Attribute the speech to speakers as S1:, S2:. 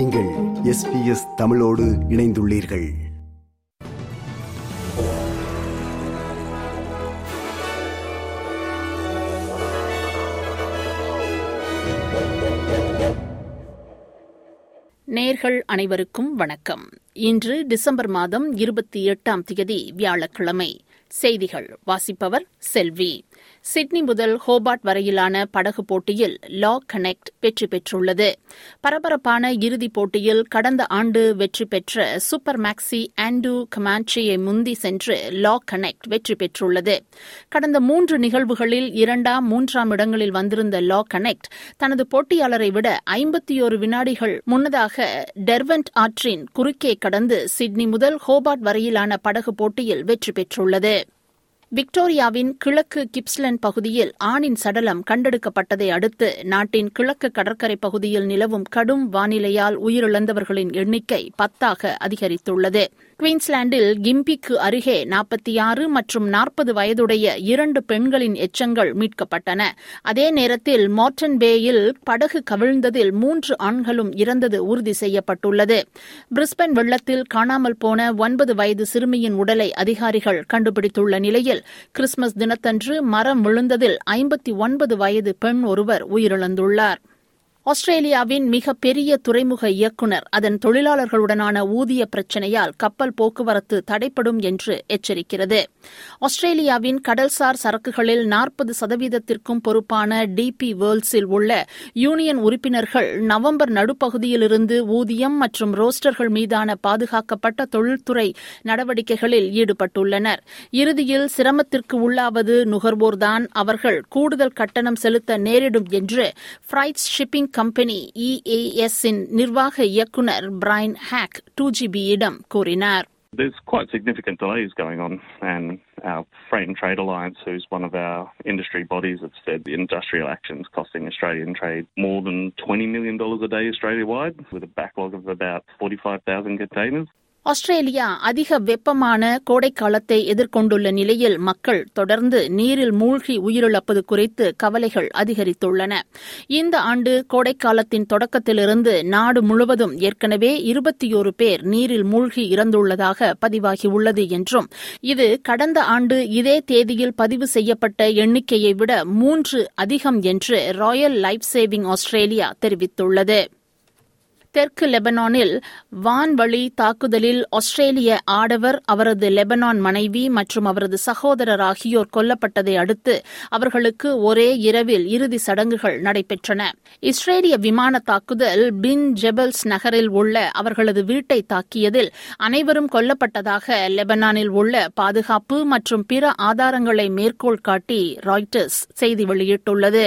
S1: நீங்கள் எஸ் தமிழோடு இணைந்துள்ளீர்கள்.
S2: நேர்கள் அனைவருக்கும் வணக்கம். இன்று டிசம்பர் மாதம் இருபத்தி எட்டாம் தேதி வியாழக்கிழமை. செய்திகள் வாசிப்பவர் செல்வி. சிட்னி முதல் ஹோபார்ட் வரையிலான படகு போட்டியில் லா கனெக்ட் வெற்றி பெற்றுள்ளது. பரபரப்பான இறுதிப் போட்டியில் கடந்த ஆண்டு வெற்றி பெற்ற சூப்பர் மேக்ஸி ஆண்டு கமான்ச்சியை முந்தி சென்று லா கனெக்ட் வெற்றி பெற்றுள்ளது. கடந்த மூன்று நிகழ்வுகளில் இரண்டாம் மூன்றாம் இடங்களில் வந்திருந்த லா கனெக்ட் தனது போட்டியாளரை விட ஐம்பத்தியோரு வினாடிகள் முன்னதாக டெர்வென்ட் ஆற்றின் குறுக்கே கடந்து சிட்னி முதல் ஹோபார்ட் வரையிலான படகு போட்டியில் வெற்றி பெற்றுள்ளது. விக்டோரியாவின் கிழக்கு கிப்ஸ்லண்ட் பகுதியில் ஆணின் சடலம் கண்டெடுக்கப்பட்டதை அடுத்து நாட்டின் கிழக்கு கடற்கரை பகுதியில் நிலவும் கடும் வானிலையால் உயிரிழந்தவர்களின் எண்ணிக்கை பத்தாக அதிகரித்துள்ளது. குயின்ஸ்லாண்டில் கிம்பிக்கு அருகே நாற்பத்தி ஆறு மற்றும் நாற்பது வயதுடைய இரண்டு பெண்களின் எச்சங்கள் மீட்கப்பட்டன. அதே நேரத்தில் மார்டன் பேயில் படகு கவிழ்ந்ததில் மூன்று ஆண்களும் இறந்தது உறுதி செய்யப்பட்டுள்ளது. பிரிஸ்பென் வெள்ளத்தில் காணாமல் போன ஒன்பது வயது சிறுமியின் உடலை அதிகாரிகள் கண்டுபிடித்துள்ள நிலையில் கிறிஸ்துமஸ் தினத்தன்று மரம் விழுந்ததில் ஐம்பத்தி ஒன்பது வயது பெண் ஒருவர் உயிரிழந்துள்ளார். ஆஸ்திரேலியாவின் மிகப்பெரிய துறைமுக இயக்குநர் அதன் தொழிலாளர்களுடனான ஊதிய பிரச்சினையால் கப்பல் போக்குவரத்து தடைப்படும் என்று எச்சரிக்கிறது. ஆஸ்திரேலியாவின் கடல்சார் சரக்குகளில் நாற்பது சதவீதத்திற்கும் பொறுப்பான டிபி வேர்ல்ஸில் உள்ள யூனியன் உறுப்பினர்கள் நவம்பர் நடுப்பகுதியிலிருந்து ஊதியம் மற்றும் ரோஸ்டர்கள் மீதான பாதுகாக்கப்பட்ட தொழில்துறை நடவடிக்கைகளில் ஈடுபட்டுள்ளனர். இறுதியில் சிரமத்திற்கு உள்ளாவது நுகர்வோர்தான் அவர்கள் கூடுதல் கட்டணம் செலுத்த நேரிடும் என்று ஃபிரைட்ஸ் ஷிப்பிங் கம்பெனி இஏஎஸ் இன் நிர்வாக இயக்குநர் பிரைன் ஹேக் டூ ஜிபியிடம் கூறினார்
S3: There's quite significant delays going on, and our Freight and Trade Alliance, who's one of our industry bodies, have said the industrial actions costing Australian trade more than $20 million a day Australia-wide, with a backlog of about 45,000 containers.
S2: Australia அதிக வெப்பமான கோடைக்காலத்தை எதிர்கொண்டுள்ள நிலையில் மக்கள் தொடர்ந்து நீரில் மூழ்கி உயிரிழப்பது குறித்து கவலைகள் அதிகரித்துள்ளன. இந்த ஆண்டு கோடைக்காலத்தின் தொடக்கத்திலிருந்து நாடு முழுவதும் ஏற்கனவே இருபத்தியோரு பேர் நீரில் மூழ்கி இறந்துள்ளதாக பதிவாகியுள்ளது என்றும் இது கடந்த ஆண்டு இதே தேதியில் பதிவு செய்யப்பட்ட எண்ணிக்கையை விட மூன்று அதிகம் என்று ராயல் லைஃப் சேவிங் ஆஸ்திரேலியா தெரிவித்துள்ளது. தெற்கு லெபனானில் வான்வழி தாக்குதலில் ஆஸ்திரேலிய ஆடவர் அவரது லெபனான் மனைவி மற்றும் அவரது சகோதரர் ஆகியோர் கொல்லப்பட்டதை அடுத்து அவர்களுக்கு ஒரே இரவில் இறுதி சடங்குகள் நடைபெற்றன. இஸ்ரேலிய விமான தாக்குதல் பின் ஜெபல்ஸ் நகரில் உள்ள அவர்களது வீட்டை தாக்கியதில் அனைவரும் கொல்லப்பட்டதாக லெபனானில் உள்ள பாதுகாப்பு மற்றும் பிற ஆதாரங்களை மேற்கோள் காட்டி ராய்டர்ஸ் செய்தி வெளியிட்டுள்ளது.